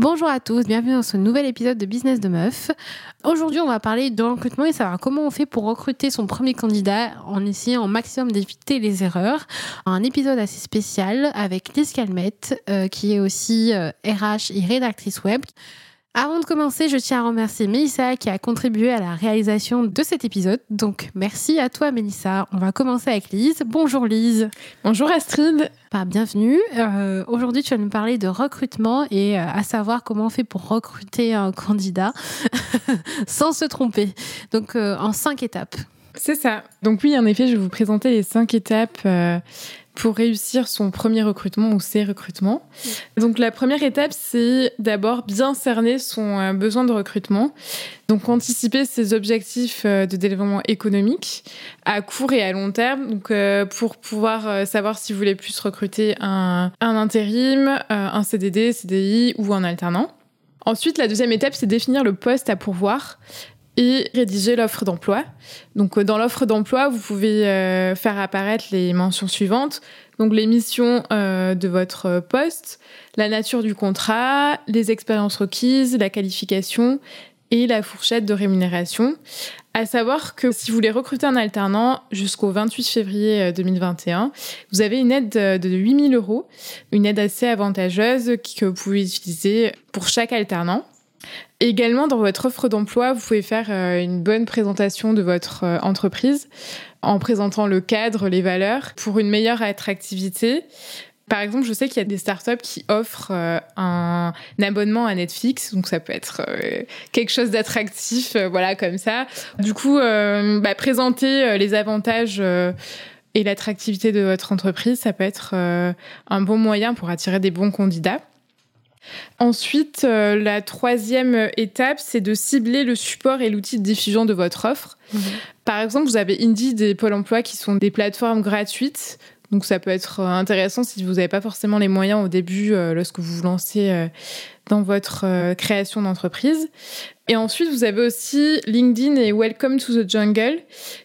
Bonjour à tous, bienvenue dans ce nouvel épisode de Business de Meuf. Aujourd'hui, on va parler de recrutement et savoir comment on fait pour recruter son premier candidat en essayant au maximum d'éviter les erreurs. Un épisode assez spécial avec Lise Calmette, euh, qui est aussi RH euh, et rédactrice web. Avant de commencer, je tiens à remercier Mélissa qui a contribué à la réalisation de cet épisode. Donc merci à toi Mélissa. On va commencer avec Lise. Bonjour Lise. Bonjour Astrid. Bah, bienvenue. Euh, aujourd'hui, tu vas nous parler de recrutement et euh, à savoir comment on fait pour recruter un candidat sans se tromper. Donc euh, en cinq étapes. C'est ça. Donc oui, en effet, je vais vous présenter les cinq étapes pour réussir son premier recrutement ou ses recrutements. Donc la première étape, c'est d'abord bien cerner son euh, besoin de recrutement. Donc anticiper ses objectifs euh, de développement économique à court et à long terme. Donc euh, pour pouvoir savoir si vous voulez plus recruter un, un intérim, un CDD, CDI ou un alternant. Ensuite, la deuxième étape, c'est définir le poste à pourvoir et rédiger l'offre d'emploi. Donc euh, dans l'offre d'emploi, vous pouvez euh, faire apparaître les mentions suivantes. Donc les missions euh, de votre poste, la nature du contrat, les expériences requises, la qualification et la fourchette de rémunération. À savoir que si vous voulez recruter un alternant jusqu'au 28 février 2021, vous avez une aide de 8000 euros, une aide assez avantageuse que vous pouvez utiliser pour chaque alternant. Également, dans votre offre d'emploi, vous pouvez faire euh, une bonne présentation de votre euh, entreprise en présentant le cadre, les valeurs, pour une meilleure attractivité. Par exemple, je sais qu'il y a des startups qui offrent euh, un, abonnement à Netflix, donc ça peut être quelque chose d'attractif, voilà, comme ça. Du coup, bah, présenter les avantages et l'attractivité de votre entreprise, ça peut être un bon moyen pour attirer des bons candidats. Ensuite, euh, la troisième étape, c'est de cibler le support et l'outil de diffusion de votre offre. Mhm. Par exemple, vous avez Indeed et Pôle Emploi qui sont des plateformes gratuites. Donc ça peut être euh, intéressant si vous n'avez pas forcément les moyens au début euh, lorsque vous vous lancez dans votre création d'entreprise. Et ensuite, vous avez aussi LinkedIn et Welcome to the Jungle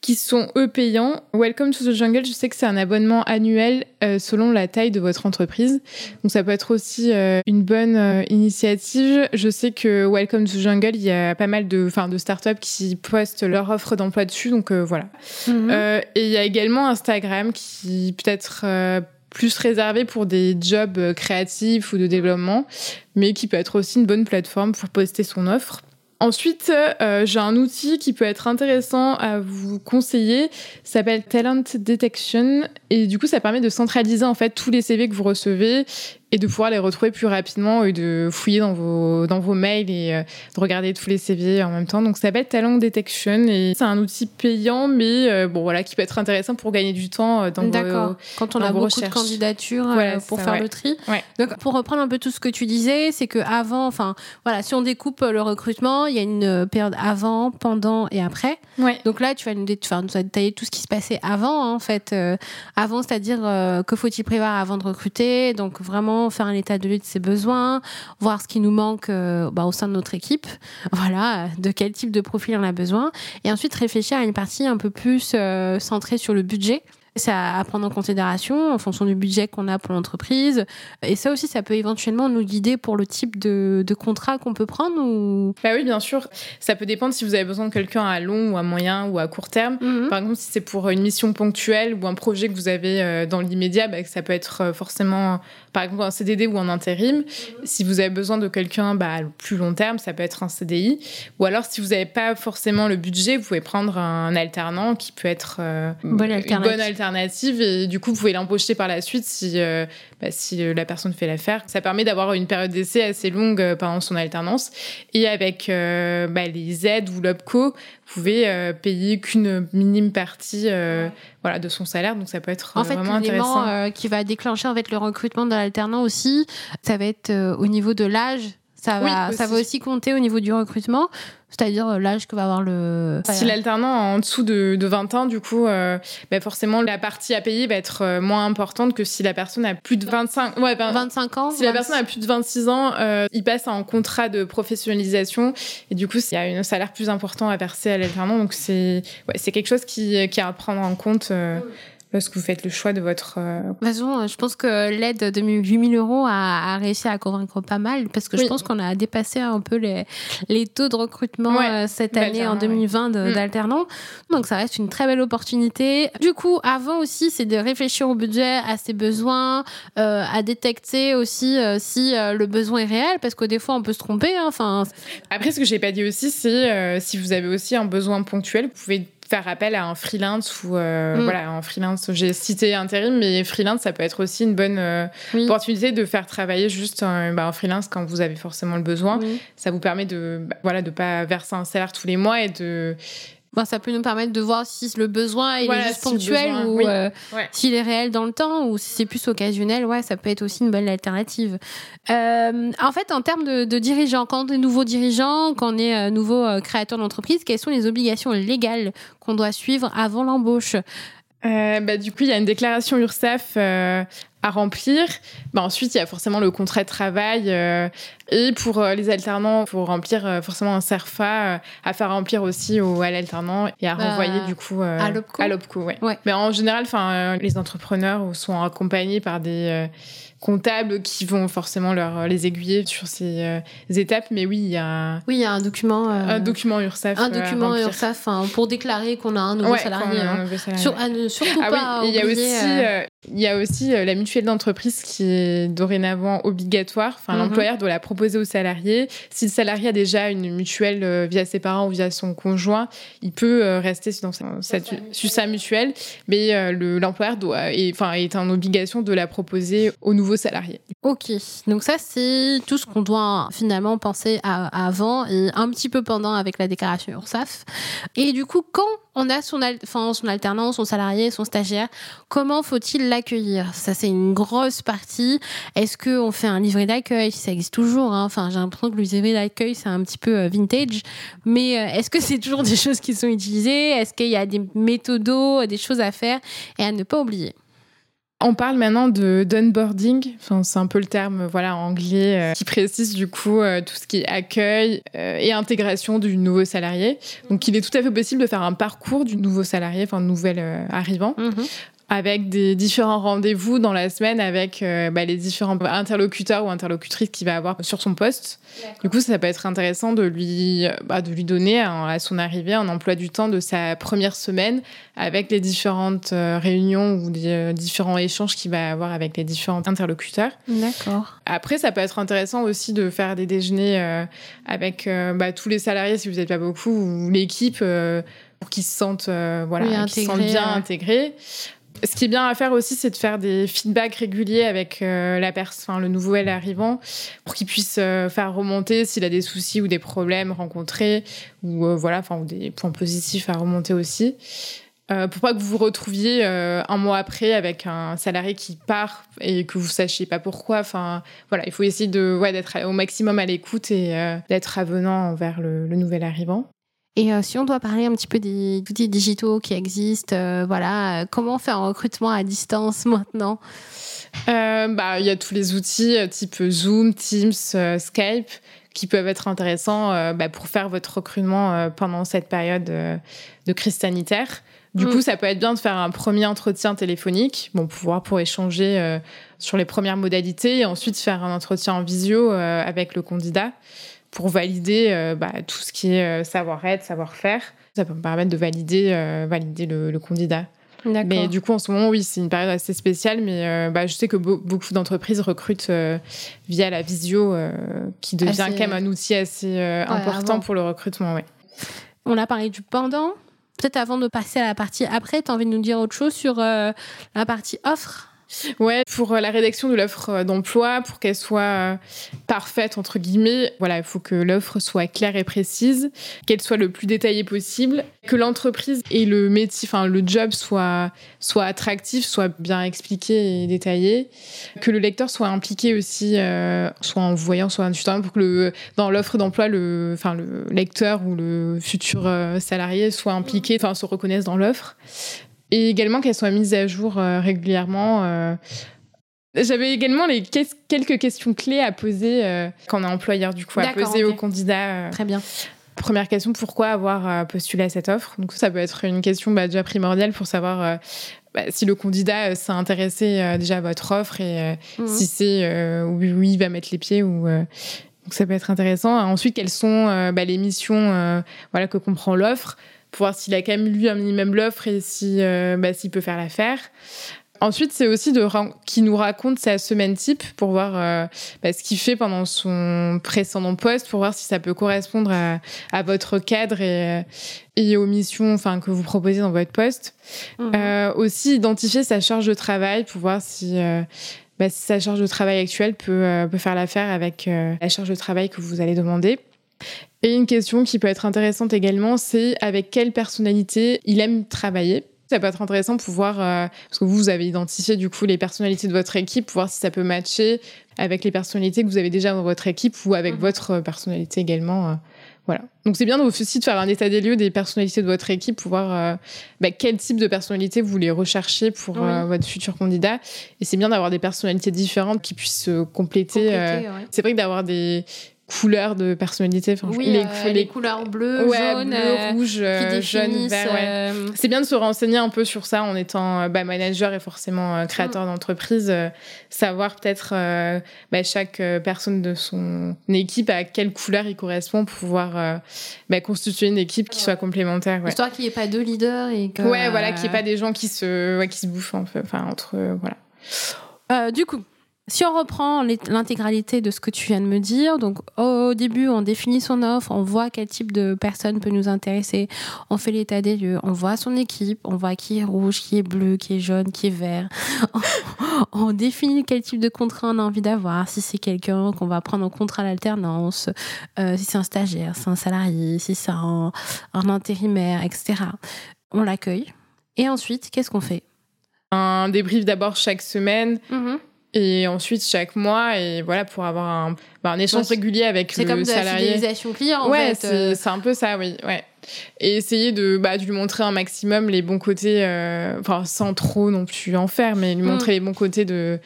qui sont eux payants. Welcome to the Jungle, je sais que c'est un abonnement annuel euh, selon la taille de votre entreprise. Donc ça peut être aussi euh, une bonne euh, initiative. Je sais que Welcome to the Jungle, il y a pas mal de, enfin, de startups qui postent leur offre d'emploi dessus. Donc voilà. Mhm. et il y a également Instagram qui peut être plus réservé pour des jobs créatifs ou de développement, mais qui peut être aussi une bonne plateforme pour poster son offre. Ensuite, euh, j'ai un outil qui peut être intéressant à vous conseiller. S'appelle Talent Detection et du coup, ça permet de centraliser en fait tous les CV que vous recevez et de pouvoir les retrouver plus rapidement et de fouiller dans vos, dans vos mails et euh, de regarder tous les CV en même temps. Donc ça s'appelle Talent Detection et c'est un outil payant mais euh, bon voilà qui peut être intéressant pour gagner du temps euh, dans D'accord. Quand on a beaucoup de candidatures pour faire le tri. Donc pour reprendre un peu tout ce que tu disais, c'est que avant enfin voilà, si on découpe le recrutement, il y a une période avant, pendant et après. Donc là, tu vas nous, nous détailler tout ce qui se passait avant hein, en fait avant, c'est-à-dire que faut-il prévoir avant de recruter, donc vraiment faire un état de lieu de ses besoins, voir ce qui nous manque euh, bah, au sein de notre équipe, voilà, de quel type de profil on a besoin, et ensuite réfléchir à une partie un peu plus euh, centrée sur le budget. C'est à, prendre en considération en fonction du budget qu'on a pour l'entreprise. Et ça aussi, ça peut éventuellement nous guider pour le type de, contrat qu'on peut prendre ou... Bah oui, bien sûr. Ça peut dépendre si vous avez besoin de quelqu'un à long ou à moyen ou à court terme. Mhm. Par exemple, si c'est pour une mission ponctuelle ou un projet que vous avez euh, dans l'immédiat, bah, ça peut être forcément par exemple un CDD ou un intérim. Si vous avez besoin de quelqu'un bah, à plus long terme, ça peut être un CDI. Ou alors, si vous n'avez pas forcément le budget, vous pouvez prendre un alternant qui peut être euh, une bonne alternative. Et du coup, vous pouvez l'embaucher par la suite si, euh, bah, si euh, la personne fait l'affaire. Ça permet d'avoir une période d'essai assez longue pendant son alternance. Et avec bah, les aides ou l'OPCO, vous pouvez payer qu'une minime partie voilà, de son salaire. Donc ça peut être en euh, vraiment intéressant. Euh, qui va déclencher en fait le recrutement d'un alternant aussi, ça va être euh, au niveau de l'âge. Ça va, ça va aussi compter au niveau du recrutement c'est-à-dire euh, l'âge que va avoir le. Si l'alternant est en dessous de, de, 20 ans, du coup, euh, bah forcément, la partie à payer va être euh, moins importante que si la personne a plus de 25, ouais, 25 ans. Si la personne a plus de 26 ans, il passe en contrat de professionnalisation et du coup, il y a un salaire plus important à verser à l'alternant. Donc, c'est ouais, quelque chose qui, qui est à prendre en compte lorsque vous faites le choix de votre. Euh... De toute façon, je pense que l'aide de 8000 euros a, a, réussi à convaincre pas mal parce que je pense qu'on a dépassé un peu les, les taux de recrutement euh, cette année en 2020 mm. d'alternants. Donc ça reste une très belle opportunité. Du coup, avant aussi, c'est de réfléchir au budget, à ses besoins, euh, à détecter aussi euh, si le besoin est réel parce que des fois on peut se tromper. Hein. Après, ce que j'ai pas dit aussi, c'est si vous avez aussi un besoin ponctuel, vous pouvez faire appel à un freelance ou euh, mm. voilà un freelance. J'ai cité intérim mais freelance ça peut être aussi une bonne euh, opportunité de faire travailler juste un, bah, freelance quand vous avez forcément le besoin. Ça vous permet de bah, voilà de pas verser un salaire tous les mois et de ça peut nous permettre de voir si le besoin est juste ponctuel ou euh, s'il est réel dans le temps ou si c'est plus occasionnel. Ouais, ça peut être aussi une bonne alternative. Euh, en fait, en termes de, dirigeants, quand on est nouveau dirigeant, quand on est euh, nouveau créateur d'entreprise, quelles sont les obligations légales qu'on doit suivre avant l'embauche? Bah, du coup, il y a une déclaration URSAF à remplir. Bah, ensuite, il y a forcément le contrat de travail. Euh, et pour euh, les alternants, il faut remplir euh, forcément un CERFA à faire remplir aussi au, à l'alternant et à bah, renvoyer du coup à l'OPCO. À l'OPCO, ouais. Mais en général, enfin, les entrepreneurs sont accompagnés par des comptables qui vont forcément leur les aiguiller sur ces euh, étapes. Mais oui, il y a oui, il y a un document euh, un document URSAF un document URSAF pour déclarer qu'on a un nouveau salarié. Un nouveau salarié. Sur, surtout ah pas oui, il y a aussi euh, il y a aussi la mutuelle d'entreprise qui est dorénavant obligatoire. Enfin, mhm. l'employeur doit la proposer aux salariés. Si le salarié a déjà une mutuelle via ses parents ou via son conjoint, il peut rester dans sa, sur sa mutuelle, mais l'employeur doit, enfin, est en obligation de la proposer au nouveau salariés. Ok, donc ça c'est tout ce qu'on doit finalement penser avant et un petit peu pendant avec la déclaration URSAF. Et du coup, quand on a son, son alternant, son salarié, son stagiaire, comment faut-il l'accueillir? Ça c'est une grosse partie. Est-ce qu'on fait un livret d'accueil? Ça existe toujours. Hein. Enfin, j'ai l'impression que le livret d'accueil c'est un petit peu euh, vintage. Mais euh, est-ce que c'est toujours des choses qui sont utilisées? Est-ce qu'il y a des méthodos, des choses à faire? Et à ne pas oublier on parle maintenant de d'onboarding, c'est un peu le terme voilà anglais euh, qui précise du coup euh, tout ce qui est accueil euh, et intégration du nouveau salarié. Donc il est tout à fait possible de faire un parcours du nouveau salarié, enfin nouvel arrivant, mhm avec des différents rendez-vous dans la semaine avec euh, bah, les différents interlocuteurs ou interlocutrices qu'il va avoir sur son poste. Du coup, ça peut être intéressant de lui, bah, de lui donner à son arrivée un emploi du temps de sa première semaine avec les différentes euh, réunions ou des euh, différents échanges qu'il va avoir avec les différents interlocuteurs. D'accord. Après, ça peut être intéressant aussi de faire des déjeuners avec bah, tous les salariés si vous n'êtes pas beaucoup ou l'équipe pour qu'ils se sentent voilà, qu'ils se sentent bien intégrés. Ce qui est bien à faire aussi, c'est de faire des feedbacks réguliers avec euh, la personne, le nouveau arrivant, pour qu'il puisse euh, faire remonter s'il a des soucis ou des problèmes rencontrés, ou euh, voilà, enfin, des points positifs à remonter aussi. pour pas que vous vous retrouviez un mois après avec un salarié qui part et que vous sachiez pas pourquoi. Enfin, voilà, il faut essayer de, ouais, d'être au maximum à l'écoute et d'être avenant envers le nouvel arrivant. Et euh, si on doit parler un petit peu des outils digitaux qui existent, euh, voilà, euh, comment faire un recrutement à distance maintenant? Bah, il y a tous les outils type Zoom, Teams, Skype qui peuvent être intéressants bah, pour faire votre recrutement pendant cette période de crise sanitaire. Du mm. coup, ça peut être bien de faire un premier entretien téléphonique, bon, pouvoir pour échanger sur les premières modalités et ensuite faire un entretien en visio avec le candidat pour valider euh, bah, tout ce qui est euh, savoir-être, savoir-faire. Ça peut me permettre de valider, euh, valider le, candidat. Mais du coup, en ce moment, oui, c'est une période assez spéciale, mais bah, je sais que beaucoup d'entrprises recrutent via la visio, qui devient quand même un outil assez important pour le recrutement. Ouais. On a parlé du pendant. Peut-être avant de passer à la partie après, tu as envie de nous dire autre chose sur la partie offre? Ouais, pour euh, la rédaction de l'offre euh, d'emploi, pour qu'elle soit euh, parfaite entre guillemets, voilà, il faut que l'offre soit claire et précise, qu'elle soit le plus détaillée possible, que l'entreprise et le métier, enfin le job soit soit attractif, soit bien expliqué et détaillé, que le lecteur soit impliqué aussi, soit en voyant, soit en tutant, pour que le, dans l'offre d'emploi, le, enfin le lecteur ou le futur salarié soit impliqué, enfin se reconnaisse dans l'offre et également qu'elles soient mises à jour euh, régulièrement. Euh. J'avais également les quelques questions clés à poser euh, quand on est employeur, du coup, à poser aux candidats. Très bien. Première question, pourquoi avoir postulé à cette offre? Donc ça peut être une question bah, déjà primordiale pour savoir bah, si le candidat s'est intéressé déjà à votre offre et mmh. si c'est oui, oui, il va mettre les pieds ou donc ça peut être intéressant. Ensuite, quelles sont bah, les missions voilà, que comprend l'offre? Pour voir s'il a quand même lu un minimum l'offre et si, bah, s'il peut faire l'affaire. Ensuite, c'est aussi de qui nous raconte sa semaine type pour voir euh, bah, ce qu'il fait pendant son précédent poste, pour voir si ça peut correspondre à, votre cadre et, et, aux missions enfin, que vous proposez dans votre poste. Mhm. Euh, aussi, identifier sa charge de travail pour voir si, euh, bah, si sa charge de travail actuelle peut, peut faire l'affaire avec la charge de travail que vous allez demander. Et une question qui peut être intéressante également, c'est avec quelle personnalité il aime travailler. Ça peut être intéressant pour voir, euh, parce que vous, vous avez identifié du coup les personnalités de votre équipe, pour voir si ça peut matcher avec les personnalités que vous avez déjà dans votre équipe ou avec mhm. votre personnalité également. Euh, voilà. Donc c'est bien aussi de faire un état des lieux des personnalités de votre équipe pour voir euh, bah, quel type de personnalité vous voulez rechercher pour votre futur candidat. Et c'est bien d'avoir des personnalités différentes qui puissent compléter. C'est vrai que d'avoir des couleurs de personnalité. oui, les, euh, les, couleurs bleues, jaunes, bleu, euh, rouge, euh, jaune, vert. C'est bien de se renseigner un peu sur ça en étant bah, manager et forcément créateur mm. d'entreprise. savoir peut-être bah, chaque personne de son équipe à quelle couleur il correspond pour pouvoir bah, constituer une équipe qui soit complémentaire. Histoire qu'il n'y ait pas deux leaders et que... Ouais, voilà, qu'il n'y ait pas des gens qui se, qui se bouffent un peu, enfin, entre... voilà. du coup, si on reprend l'intégralité de ce que tu viens de me dire, donc au début, on définit son offre, on voit quel type de personne peut nous intéresser, on fait l'état des lieux, on voit son équipe, on voit qui est rouge, qui est bleu, qui est jaune, qui est vert. on définit quel type de contrat on a envie d'avoir, si c'est quelqu'un qu'on va prendre en contrat à l'alternance, euh, si c'est un stagiaire, si c'est un salarié, si c'est un, intérimaire, etc. On l'accueille. Et ensuite, qu'est-ce qu'on fait? Un débrief d'abord chaque semaine. Mm-hmm et ensuite chaque mois et voilà pour avoir un, bah, un échange régulier avec le salarié. C'est comme de la fidélisation client en ouais, fait. Euh. C'est un peu ça, oui, ouais. Et essayer de, bah, de lui montrer un maximum les bons côtés, euh, enfin sans trop non plus en faire, mais lui mm. montrer les bons côtés de,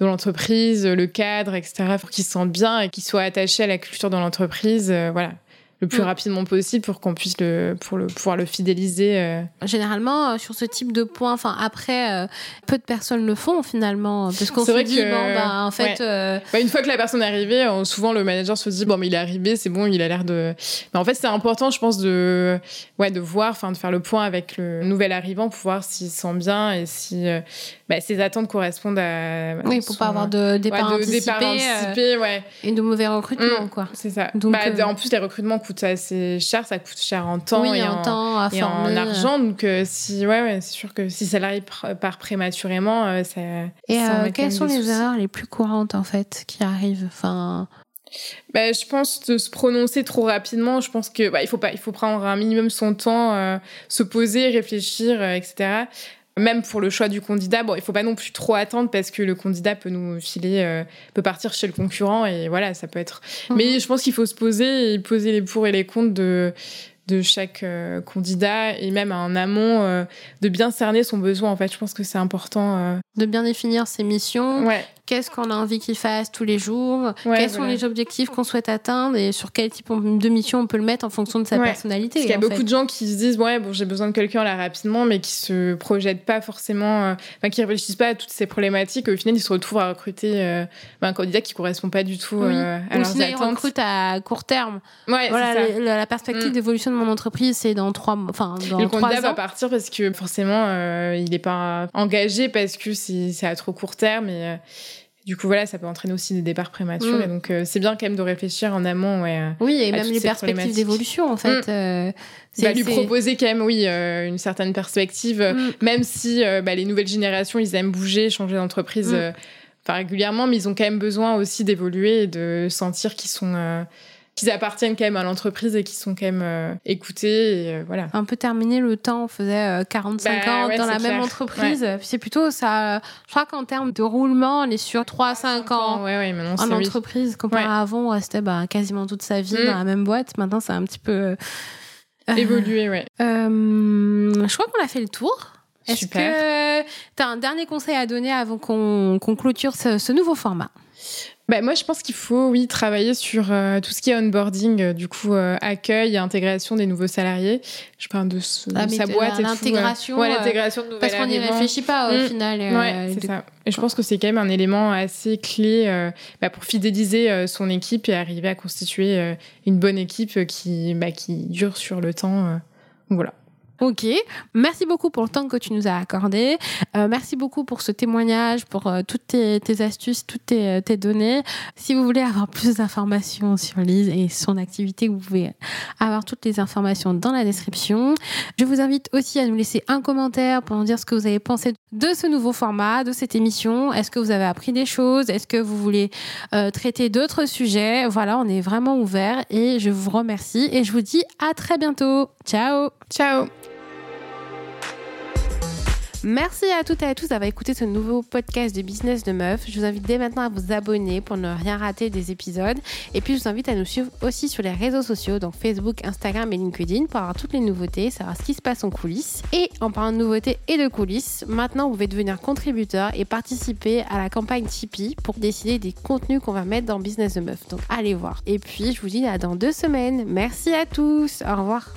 de l'entreprise, le cadre, etc. pour qu'il se sente bien et qu'il soit attaché à la culture de l'entreprise, euh, voilà le plus mm. rapidement possible pour qu'on puisse le, pour le, pouvoir le fidéliser. Euh. Généralement, euh, sur ce type de point, enfin après, euh, peu de personnes le font finalement, parce qu'on se dit que, bon bah en fait. Bah, une fois que la personne est arrivée, souvent le manager se dit bon mais il est arrivé, c'est bon, il a l'air de. Mais en fait, c'est important, je pense, de ouais de voir, enfin de faire le point avec le nouvel arrivant pour voir s'il se sent bien et si bah, ses attentes correspondent à. Oui, pour pas avoir de départ ouais, anticipé, ouais. et de mauvais recrutements mm, quoi. C'est ça. Donc, bah, en plus les recrutements coûte assez cher, ça coûte cher en temps et, en, temps, et en argent. Donc, euh, si, ouais, ouais c'est sûr que si ça arrive part prématurément, euh, ça. Et euh, quelles sont les erreurs les plus courantes, en fait, qui arrivent? Enfin... Bah, je pense de se prononcer trop rapidement. Je pense que bah, il faut pas, il faut prendre un minimum son temps, se poser, réfléchir, etc même pour le choix du candidat, bon, il faut pas non plus trop attendre parce que le candidat peut nous filer, euh, peut partir chez le concurrent et voilà, ça peut être. Mhm. Mais je pense qu'il faut se poser et poser les pour et les contre de de chaque euh, candidat et même en amont euh, de bien cerner son besoin en fait je pense que c'est important de bien définir ses missions ouais qu'est-ce qu'on a envie qu'il fasse tous les jours, quels sont les objectifs qu'on souhaite atteindre et sur quel type de mission on peut le mettre en fonction de sa personnalité. Parce qu'il y a beaucoup de gens qui se disent ouais bon j'ai besoin de quelqu'un là rapidement mais qui se projettent pas forcément, euh, enfin qui réfléchissent pas à toutes ces problématiques. Au final ils se retrouvent à recruter euh, bah, un candidat qui correspond pas du tout euh, à leurs attentes. Ils recrutent à court terme. voilà la, perspective mm. d'évolution de mon entreprise c'est dans trois enfin dans le candidat va partir parce que forcément il n'est pas engagé parce que c'est à trop court terme et du coup, voilà, ça peut entraîner aussi des départs prématurés. Mm. Donc, euh, c'est bien quand même de réfléchir en amont. Ouais, oui, et même les perspectives d'évolution, en fait. Mm. Euh, bah, lui proposer quand même, oui, euh, une certaine perspective, mm. même si bah, les nouvelles générations, ils aiment bouger, changer d'entreprise régulièrement, mais ils ont quand même besoin aussi d'évoluer et de sentir qu'ils sont qu'ils appartiennent quand même à l'entreprise et qui sont quand même euh, écoutés. Et, euh, voilà. Un peu terminé le temps, on faisait 45 euh, ans bah dans la même entreprise. C'est plutôt ça. Je crois qu'en termes de roulement, on est sur 3 5 ans en entreprise. Comparé à avant, on restait bah, quasiment toute sa vie mm. dans la même boîte. Maintenant, c'est un petit peu. Évolué, ouais. je crois qu'on a fait le tour. Est-ce que tu as un dernier conseil à donner avant qu'on clôture ce nouveau format? Bah, Moi, je pense qu'il faut, oui, travailler sur euh, tout ce qui est onboarding, euh, du coup, euh, accueil et intégration des nouveaux salariés. Je parle de, ah, sa boîte et l'intégration. Ouais, l'intégration de Parce qu'on n'y réfléchit pas au mmh. final. ouais, c'est ça. Et je pense que c'est quand même un élément assez clé bah, pour fidéliser son équipe et arriver à constituer une bonne équipe qui, bah, qui dure sur le temps. voilà. Ok, merci beaucoup pour le temps que tu nous as accordé. Euh, merci beaucoup pour ce témoignage, pour euh, toutes tes, astuces, toutes tes, tes, données. Si vous voulez avoir plus d'informations sur Lise et son activité, vous pouvez avoir toutes les informations dans la description. Je vous invite aussi à nous laisser un commentaire pour nous dire ce que vous avez pensé de ce nouveau format, de cette émission. Est-ce que vous avez appris des choses? Est-ce que vous voulez euh, traiter d'autres sujets? Voilà, on est vraiment ouvert et je vous remercie et je vous dis à très bientôt. Ciao Ciao Merci à toutes et à tous d'avoir écouté ce nouveau podcast de Business de Meuf. Je vous invite dès maintenant à vous abonner pour ne rien rater des épisodes. Et puis, je vous invite à nous suivre aussi sur les réseaux sociaux, donc Facebook, Instagram et LinkedIn, pour avoir toutes les nouveautés, savoir ce qui se passe en coulisses. Et en parlant de nouveautés et de coulisses, maintenant, vous pouvez devenir contributeur et participer à la campagne Tipeee pour décider des contenus qu'on va mettre dans Business de Meuf. Donc, allez voir. Et puis, je vous dis à dans deux semaines. Merci à tous. Au revoir.